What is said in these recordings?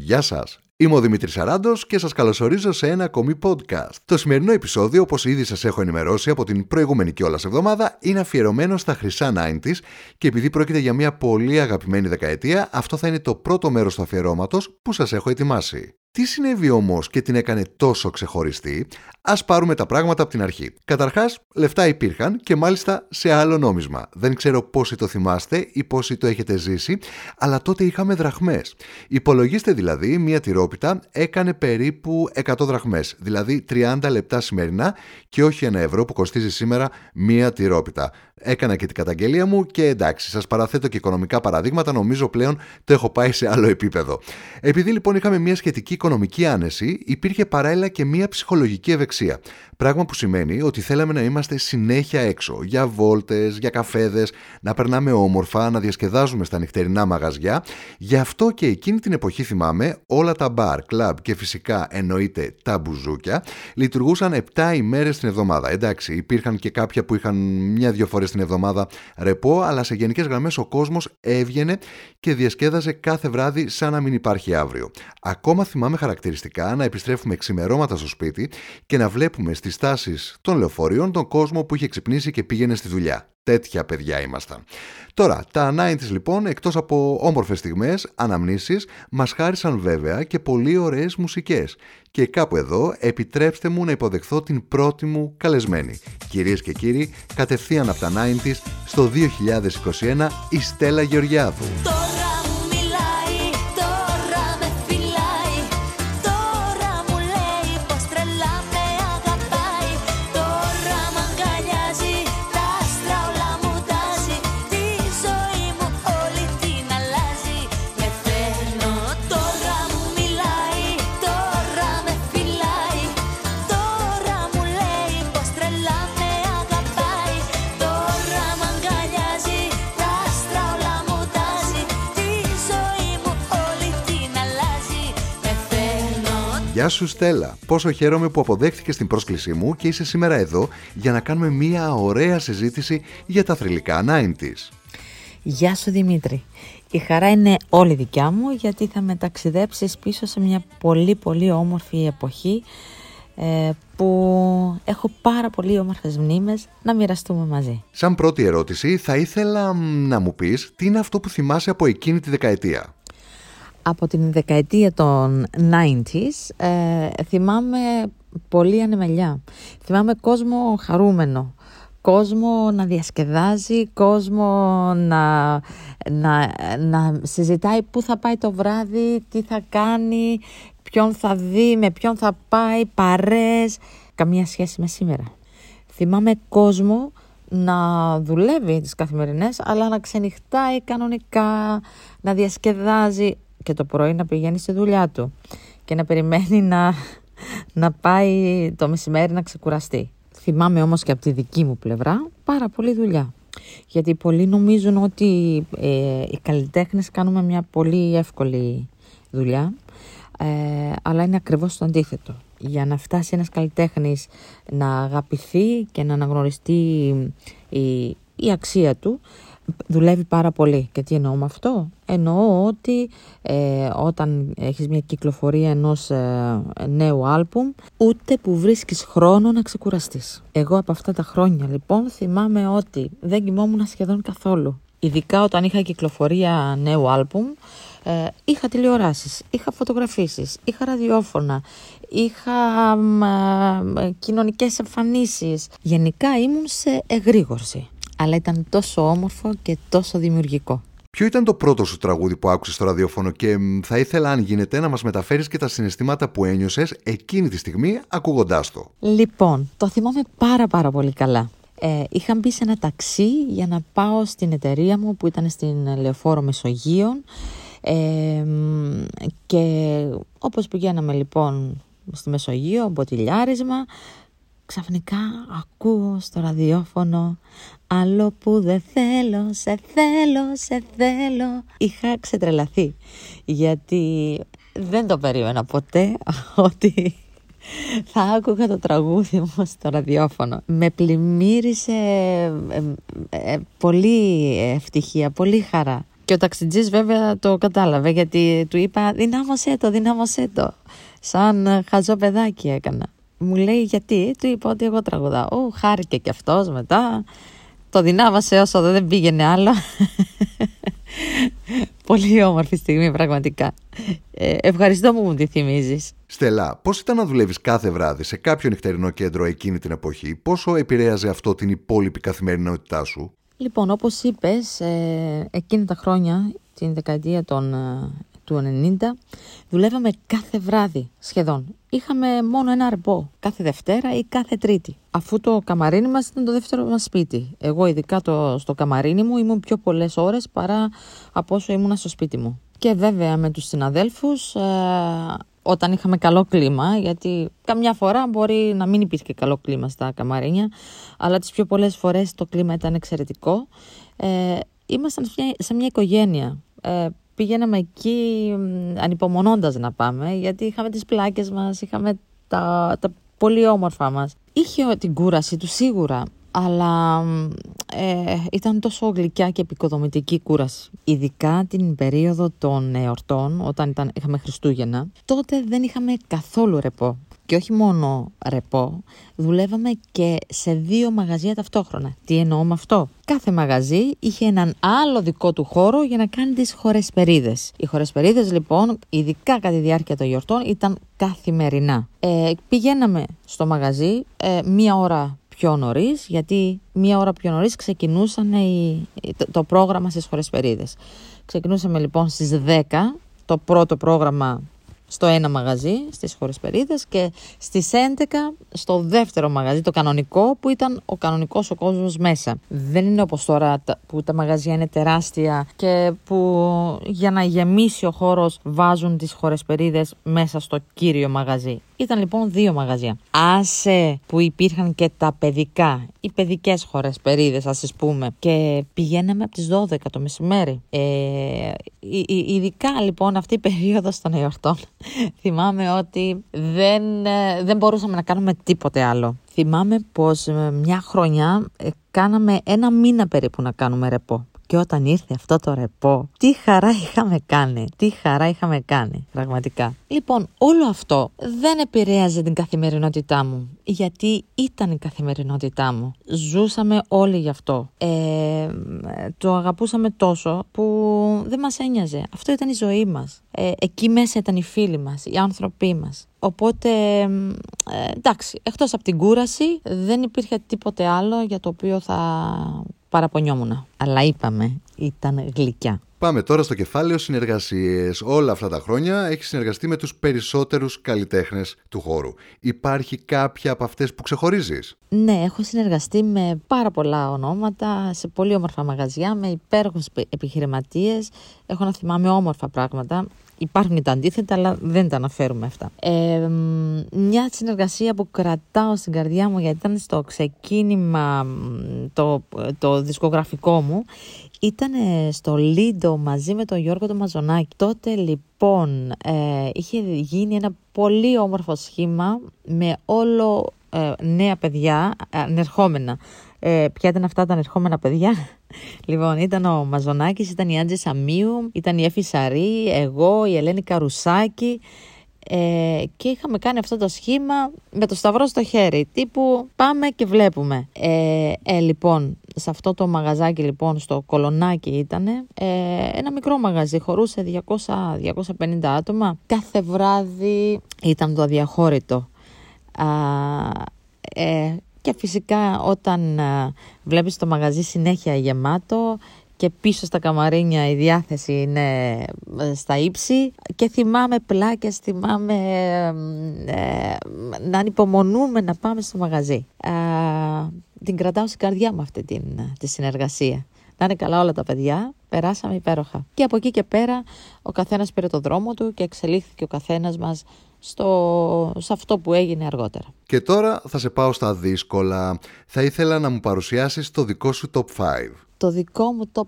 Γεια σας! Είμαι ο Δημήτρης Σαράντος και σας καλωσορίζω σε ένα ακόμη podcast. Το σημερινό επεισόδιο, όπως ήδη σας έχω ενημερώσει από την προηγούμενη κιόλας εβδομάδα, είναι αφιερωμένο στα χρυσά 90s και επειδή πρόκειται για μια πολύ αγαπημένη δεκαετία, αυτό θα είναι το πρώτο μέρος του αφιερώματος που σας έχω ετοιμάσει. Τι συνέβη όμως και την έκανε τόσο ξεχωριστή, ας πάρουμε τα πράγματα από την αρχή. Καταρχάς, λεφτά υπήρχαν και μάλιστα σε άλλο νόμισμα. Δεν ξέρω πόσοι το θυμάστε ή πόσοι το έχετε ζήσει, αλλά τότε είχαμε δραχμές. Υπολογίστε δηλαδή, μία τυρόπιτα έκανε περίπου 100 δραχμές, δηλαδή 30 λεπτά σημερινά και όχι ένα ευρώ που κοστίζει σήμερα μία τυρόπιτα. Έκανα και την καταγγελία μου και εντάξει, σας παραθέτω και οικονομικά παραδείγματα, νομίζω πλέον το έχω πάει σε άλλο επίπεδο. Επειδή λοιπόν είχαμε μια σχετική οικονομική άνεση, υπήρχε παράλληλα και μια ψυχολογική ευεξία. Πράγμα που σημαίνει ότι θέλαμε να είμαστε συνέχεια έξω, για βόλτες, για καφέδες, να περνάμε όμορφα, να διασκεδάζουμε στα νυχτερινά μαγαζιά. Γι' αυτό και εκείνη την εποχή θυμάμαι όλα τα μπαρ, κλαμπ και φυσικά εννοείται τα μπουζούκια λειτουργούσαν 7 ημέρες την εβδομάδα. Εντάξει, υπήρχαν και κάποια που είχαν μια-δυο φορές την εβδομάδα ρεπό, αλλά σε γενικές γραμμές ο κόσμος έβγαινε και διασκέδαζε κάθε βράδυ σαν να μην υπάρχει αύριο. Ακόμα θυμάμαι χαρακτηριστικά να επιστρέφουμε ξημερώματα στο σπίτι και να βλέπουμε στις τάσεις των λεωφορείων τον κόσμο που είχε ξυπνήσει και πήγαινε στη δουλειά. Τέτοια παιδιά ήμασταν. Τώρα, τα 90's λοιπόν, εκτός από όμορφες στιγμές, αναμνήσεις, μας χάρισαν βέβαια και πολύ ωραίες μουσικές. Και κάπου εδώ επιτρέψτε μου να υποδεχθώ την πρώτη μου καλεσμένη. Κυρίες και κύριοι, κατευθείαν από τα 90's στο 2021 η Στέλλα Γεωργιάδου. Γεια σου Στέλλα, πόσο χαίρομαι που αποδέχτηκες την πρόσκλησή μου και είσαι σήμερα εδώ για να κάνουμε μια ωραία συζήτηση για τα θρηλυκά 90's. Γεια σου Δημήτρη. Η χαρά είναι όλη δικιά μου γιατί θα με ταξιδέψεις πίσω σε μια πολύ πολύ όμορφη εποχή ε, που έχω πάρα πολύ όμορφες μνήμες να μοιραστούμε μαζί. Σαν πρώτη ερώτηση θα ήθελα να μου πεις τι είναι αυτό που θυμάσαι από εκείνη τη δεκαετία από την δεκαετία των 90s ε, θυμάμαι πολύ ανεμελιά. Θυμάμαι κόσμο χαρούμενο, κόσμο να διασκεδάζει, κόσμο να, να, να συζητάει πού θα πάει το βράδυ, τι θα κάνει, ποιον θα δει, με ποιον θα πάει, παρές, καμία σχέση με σήμερα. Θυμάμαι κόσμο να δουλεύει τις καθημερινές αλλά να ξενυχτάει κανονικά, να διασκεδάζει και το πρωί να πηγαίνει στη δουλειά του και να περιμένει να, να πάει το μεσημέρι να ξεκουραστεί. Θυμάμαι όμως και από τη δική μου πλευρά πάρα πολύ δουλειά. Γιατί πολλοί νομίζουν ότι ε, οι καλλιτέχνες κάνουμε μια πολύ εύκολη δουλειά, ε, αλλά είναι ακριβώς το αντίθετο. Για να φτάσει ένας καλλιτέχνης να αγαπηθεί και να αναγνωριστεί η, η αξία του, δουλεύει πάρα πολύ. Και τι εννοώ με αυτό; Εννοώ ότι ε, όταν έχεις μια κυκλοφορία ενός ε, νέου άλμπουμ, ούτε που βρίσκεις χρόνο να ξεκουραστείς. Εγώ από αυτά τα χρόνια λοιπόν θυμάμαι ότι δεν κοιμόμουν σχεδόν καθόλου. Ειδικά όταν είχα κυκλοφορία νέου άλμπουμ, ε, είχα τηλεοράσεις, είχα φωτογραφίσεις, είχα ραδιόφωνα, είχα ε, κοινωνικές εμφανίσεις. Γενικά ήμουν σε εγρήγορση αλλά ήταν τόσο όμορφο και τόσο δημιουργικό. Ποιο ήταν το πρώτο σου τραγούδι που άκουσες στο ραδιόφωνο και θα ήθελα αν γίνεται να μας μεταφέρεις και τα συναισθήματα που ένιωσες εκείνη τη στιγμή ακούγοντάς το. Λοιπόν, το θυμάμαι πάρα πάρα πολύ καλά. Ε, είχα μπει σε ένα ταξί για να πάω στην εταιρεία μου που ήταν στην Λεωφόρο Μεσογείων ε, και όπως πηγαίναμε λοιπόν στη Μεσογείο, μποτιλιάρισμα, ξαφνικά ακούω στο ραδιόφωνο Άλλο που δεν θέλω, σε θέλω, σε θέλω Είχα ξετρελαθεί γιατί δεν το περίμενα ποτέ ότι θα άκουγα το τραγούδι μου στο ραδιόφωνο. Με πλημμύρισε ε, ε, πολύ ευτυχία, πολύ χαρά. Και ο ταξιτζής βέβαια το κατάλαβε γιατί του είπα δυνάμωσέ το, δυνάμωσέ το. Σαν χαζό παιδάκι έκανα. Μου λέει γιατί, του είπα ότι εγώ τραγουδάω. Ω, χάρηκε κι αυτός μετά. Το δυνάμωσε όσο δεν πήγαινε άλλο. Πολύ όμορφη στιγμή πραγματικά. Ε, ευχαριστώ που μου τη θυμίζεις. Στελά, πώς ήταν να δουλεύεις κάθε βράδυ σε κάποιο νυχτερινό κέντρο εκείνη την εποχή, πόσο επηρέαζε αυτό την υπόλοιπη καθημερινότητά σου; Λοιπόν, όπως είπες, ε, εκείνη τα χρόνια, την δεκαετία των, ε, του 90, δουλεύαμε κάθε βράδυ σχεδόν. Είχαμε μόνο ένα ρεπό, κάθε Δευτέρα ή κάθε Τρίτη. Αφού το καμαρίνι μας ήταν το δεύτερο μας σπίτι. Εγώ ειδικά το, στο καμαρίνι μου ήμουν πιο πολλές ώρες παρά από όσο ήμουν στο σπίτι μου. Και βέβαια με τους συναδέλφους ε, όταν είχαμε καλό κλίμα, γιατί καμιά φορά μπορεί να μην υπήρχε καλό κλίμα στα καμαρίνια, αλλά τις πιο πολλές φορές το κλίμα ήταν εξαιρετικό. Ε, ήμασταν σε μια οικογένεια. Ε, πηγαίναμε εκεί ανυπομονώντας να πάμε, γιατί είχαμε τις πλάκες μας, είχαμε τα, τα πολύ όμορφα μας. Είχε την κούραση του σίγουρα, αλλά ε, ήταν τόσο γλυκιά και επικοδομητική κούραση. Ειδικά την περίοδο των εορτών, όταν ήταν, είχαμε Χριστούγεννα, τότε δεν είχαμε καθόλου ρεπό. Και όχι μόνο ρεπό, δουλεύαμε και σε δύο μαγαζιά ταυτόχρονα. Τι εννοώ με αυτό; Κάθε μαγαζί είχε έναν άλλο δικό του χώρο για να κάνει τις χωρεσπερίδες. Οι χωρεσπερίδες λοιπόν, ειδικά κατά τη διάρκεια των γιορτών, ήταν καθημερινά. Ε, πηγαίναμε στο μαγαζί ε, μία ώρα πιο νωρίς, γιατί μία ώρα πιο νωρίς ξεκινούσαν οι, το, το, πρόγραμμα στις χωρεσπερίδε. Ξεκινούσαμε λοιπόν στις 10 το πρώτο πρόγραμμα στο ένα μαγαζί, στις χωρεσπερίδες και στις 11 στο δεύτερο μαγαζί, το κανονικό, που ήταν ο κανονικός ο κόσμος μέσα. Δεν είναι όπως τώρα που τα μαγαζιά είναι τεράστια και που για να γεμίσει ο χώρος βάζουν τις χωρεσπερίδες μέσα στο κύριο μαγαζί. Ήταν λοιπόν δύο μαγαζιά. Άσε που υπήρχαν και τα παιδικά, οι παιδικές χώρες περίδες, ας πούμε. Και πηγαίναμε από τις 12 το μεσημέρι. Ε, ειδικά λοιπόν αυτή η περίοδος των εορτών, θυμάμαι ότι δεν, ε, δεν μπορούσαμε να κάνουμε τίποτε άλλο. Θυμάμαι πως ε, μια χρονιά ε, κάναμε ένα μήνα περίπου να κάνουμε ρεπό. Και όταν ήρθε αυτό το ρεπό, τι χαρά είχαμε κάνει. Τι χαρά είχαμε κάνει, πραγματικά. Λοιπόν, όλο αυτό δεν επηρέαζε την καθημερινότητά μου, γιατί ήταν η καθημερινότητά μου. Ζούσαμε όλοι γι' αυτό. Ε, το αγαπούσαμε τόσο που δεν μας ένοιαζε. Αυτό ήταν η ζωή μας. Ε, εκεί μέσα ήταν οι φίλοι μας, οι άνθρωποι μας. Οπότε, ε, εντάξει, εκτός από την κούραση δεν υπήρχε τίποτε άλλο για το οποίο θα παραπονιόμουν. Αλλά είπαμε, ήταν γλυκιά. Πάμε τώρα στο κεφάλαιο συνεργασίες. Όλα αυτά τα χρόνια έχει συνεργαστεί με τους περισσότερους καλλιτέχνες του χώρου. Υπάρχει κάποια από αυτές που ξεχωρίζεις; Ναι, έχω συνεργαστεί με πάρα πολλά ονόματα, σε πολύ όμορφα μαγαζιά, με υπέροχους επιχειρηματίες. Έχω να θυμάμαι όμορφα πράγματα. Υπάρχουν και τα αντίθετα, αλλά δεν τα αναφέρουμε αυτά. Ε, μια συνεργασία που κρατάω στην καρδιά μου, γιατί ήταν στο ξεκίνημα το, το δισκογραφικό μου, ήταν στο Λίντο μαζί με τον Γιώργο το Μαζονάκη. Τότε λοιπόν ε, είχε γίνει ένα πολύ όμορφο σχήμα με όλο ε, νέα παιδιά ανερχόμενα. Ε, ποια ήταν αυτά τα ανερχόμενα παιδιά; λοιπόν, ήταν ο Μαζονάκης, ήταν η Άντζη Σαμίου, ήταν η Εφη Σαρή, εγώ, η Ελένη Καρουσάκη. Ε, και είχαμε κάνει αυτό το σχήμα με το σταυρό στο χέρι τύπου πάμε και βλέπουμε ε, ε λοιπόν σε αυτό το μαγαζάκι λοιπόν στο κολονάκι ήταν ε, ένα μικρό μαγαζί χωρούσε 200-250 άτομα κάθε βράδυ ήταν το αδιαχώρητο ε, και φυσικά όταν ε, βλέπεις το μαγαζί συνέχεια γεμάτο και πίσω στα καμαρίνια η διάθεση είναι ε, στα ύψη και θυμάμαι πλάκες, θυμάμαι ε, να ανυπομονούμε να πάμε στο μαγαζί. την κρατάω στην καρδιά μου αυτή την, τη συνεργασία. Να είναι καλά όλα τα παιδιά, περάσαμε υπέροχα. Και από εκεί και πέρα ο καθένας πήρε το δρόμο του και εξελίχθηκε ο καθένας μας στο, σε αυτό που έγινε αργότερα. Και τώρα θα σε πάω στα δύσκολα. Θα ήθελα να μου παρουσιάσεις το δικό σου top 5. Το δικό μου top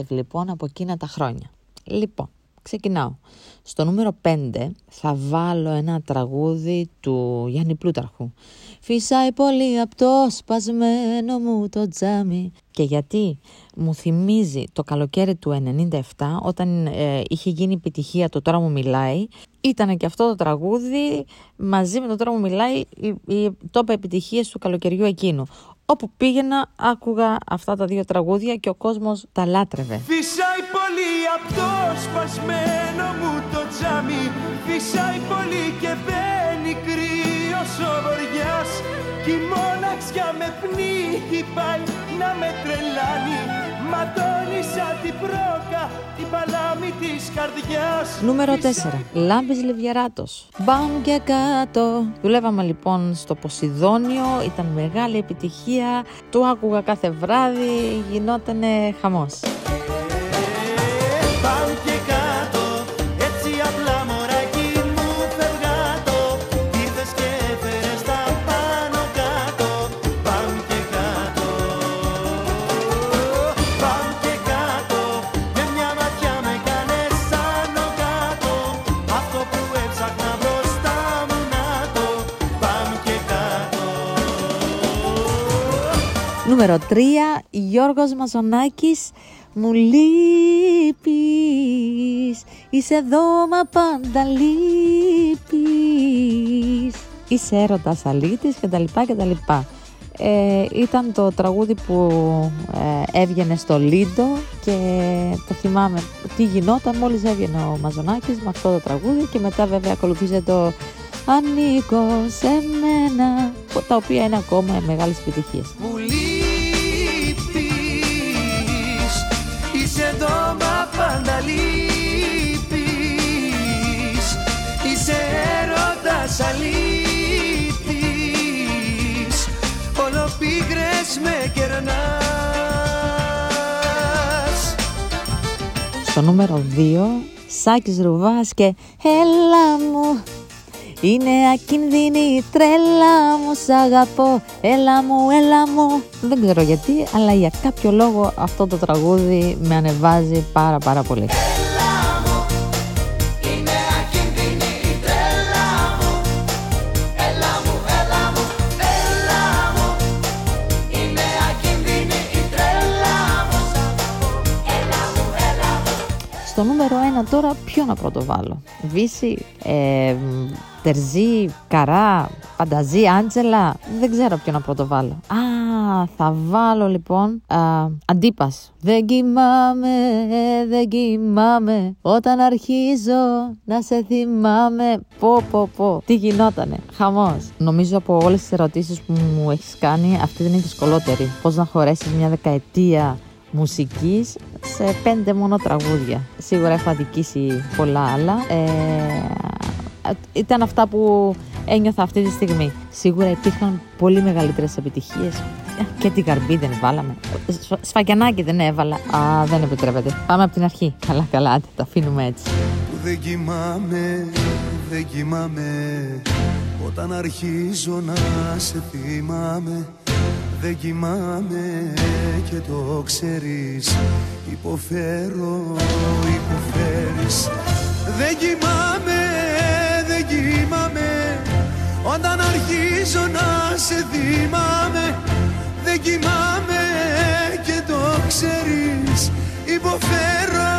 5 λοιπόν από εκείνα τα χρόνια. Λοιπόν, ξεκινάω. Στο νούμερο 5 θα βάλω ένα τραγούδι του Γιάννη Πλούταρχου. Φυσάει πολύ από το σπασμένο μου το τζάμι. Και γιατί μου θυμίζει το καλοκαίρι του 97 όταν ε, είχε γίνει επιτυχία το «Τώρα μου μιλάει» ήταν και αυτό το τραγούδι μαζί με το «Τώρα μου μιλάει» η, η τόπα επιτυχίες του καλοκαιριού εκείνου. Όπου πήγαινα άκουγα αυτά τα δύο τραγούδια και ο κόσμος τα λάτρευε. Φυσάει πολύ από το σπασμένο μου το τζάμι Φυσάει πολύ και μπαίνει κρύος ο βοριάς Κι η μοναξιά με πνίγει πάει να με τρελάνει Ματώνει σαν την πρόκα την παλάμη της καρδιάς Νούμερο 4. Λάμπης Λιβιαράτος. Μπαμ και κάτω. Δουλεύαμε λοιπόν στο Ποσειδόνιο, ήταν μεγάλη επιτυχία. Το άκουγα κάθε βράδυ, γινότανε χαμός. Νούμερο 3. Γιώργος Μαζονάκης. Μου λείπεις, είσαι εδώ μα πάντα λείπεις. Είσαι έρωτας αλήτης και τα λοιπά και τα λοιπά. Ε, ήταν το τραγούδι που ε, έβγαινε στο Λίντο και το θυμάμαι τι γινόταν μόλις έβγαινε ο Μαζονάκης με αυτό το τραγούδι και μετά βέβαια ακολουθήσε το Ανήκω σε μένα τα οποία είναι ακόμα μεγάλες επιτυχίες. Πάντα λείπεις Είσαι έρωτας αλήτης Όλο πίκρες με κερνάς. Στο νούμερο 2, Σάκης Ρουβάς και Έλα μου, είναι ακίνδυνη η τρέλα μου, σ' αγαπώ, έλα μου, έλα μου. Δεν ξέρω γιατί, αλλά για κάποιο λόγο αυτό το τραγούδι με ανεβάζει πάρα πάρα πολύ. Στο νούμερο 1 τώρα ποιο να πρώτο βάλω. Βύση, ε, Τερζή, Καρά, Πανταζή, Άντζελα. Δεν ξέρω ποιο να πρώτο βάλω. Α, θα βάλω λοιπόν α, Αντίπας. Δεν κοιμάμαι, δεν κοιμάμαι Όταν αρχίζω να σε θυμάμαι Πω πω πω Τι γινότανε, χαμός Νομίζω από όλες τις ερωτήσεις που μου έχεις κάνει Αυτή δεν είναι η δυσκολότερη Πώς να χωρέσεις μια δεκαετία μουσικής σε πέντε μόνο τραγούδια. Σίγουρα έχω αδικήσει πολλά άλλα. Ε, ήταν αυτά που ένιωθα αυτή τη στιγμή. Σίγουρα υπήρχαν πολύ μεγαλύτερες επιτυχίες. Ε, Και την καρμπή δεν βάλαμε. Σφα- Σφαγιανάκι δεν έβαλα. Α, δεν επιτρέπεται. Πάμε από την αρχή. Καλά, καλά, άντε, το αφήνουμε έτσι. που δεν κοιμάμαι, δεν κοιμάμαι Όταν αρχίζω να σε θυμάμαι Δεν κοιμάμαι και το ξέρεις. Υποφέρω, υποφέρεις. Δεν κοιμάμαι, δεν κοιμάμαι. Όταν αρχίζω να σε θυμάμαι. Δεν κοιμάμαι και το ξέρεις. Υποφέρω,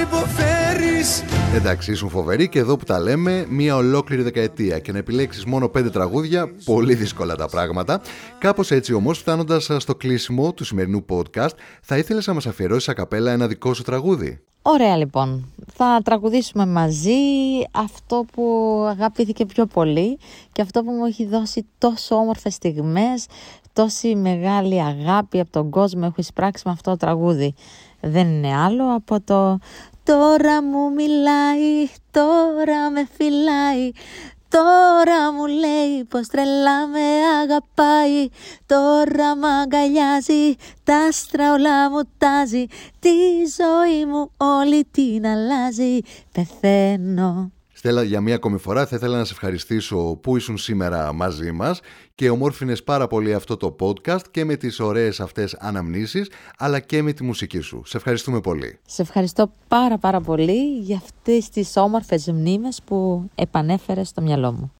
υποφέρεις Εντάξει, ήσουν φοβερή και εδώ που τα λέμε, μία ολόκληρη δεκαετία και να επιλέξεις μόνο πέντε τραγούδια, πολύ δύσκολα τα πράγματα. Κάπως έτσι όμως, φτάνοντας στο κλείσιμο του σημερινού podcast, θα ήθελες να μας αφιερώσεις ακαπέλα ένα δικό σου τραγούδι; Ωραία λοιπόν. Θα τραγουδήσουμε μαζί αυτό που αγαπήθηκε πιο πολύ και αυτό που μου έχει δώσει τόσο όμορφες στιγμές, τόση μεγάλη αγάπη από τον κόσμο έχω εισπράξει με αυτό το τραγούδι. Δεν είναι άλλο από το «Τώρα μου μιλάει, τώρα με φυλάει, Τώρα μου λέει πως τρελά με αγαπάει Τώρα μ' αγκαλιάζει, τα άστρα όλα μου τάζει Τη ζωή μου όλη την αλλάζει Πεθαίνω Στέλλα, για μία ακόμη φορά θα ήθελα να σε ευχαριστήσω που ήσουν σήμερα μαζί μας και ομόρφινες πάρα πολύ αυτό το podcast και με τις ωραίες αυτές αναμνήσεις αλλά και με τη μουσική σου. Σε ευχαριστούμε πολύ. Σε ευχαριστώ πάρα πάρα πολύ για αυτές τις όμορφες μνήμες που επανέφερες στο μυαλό μου.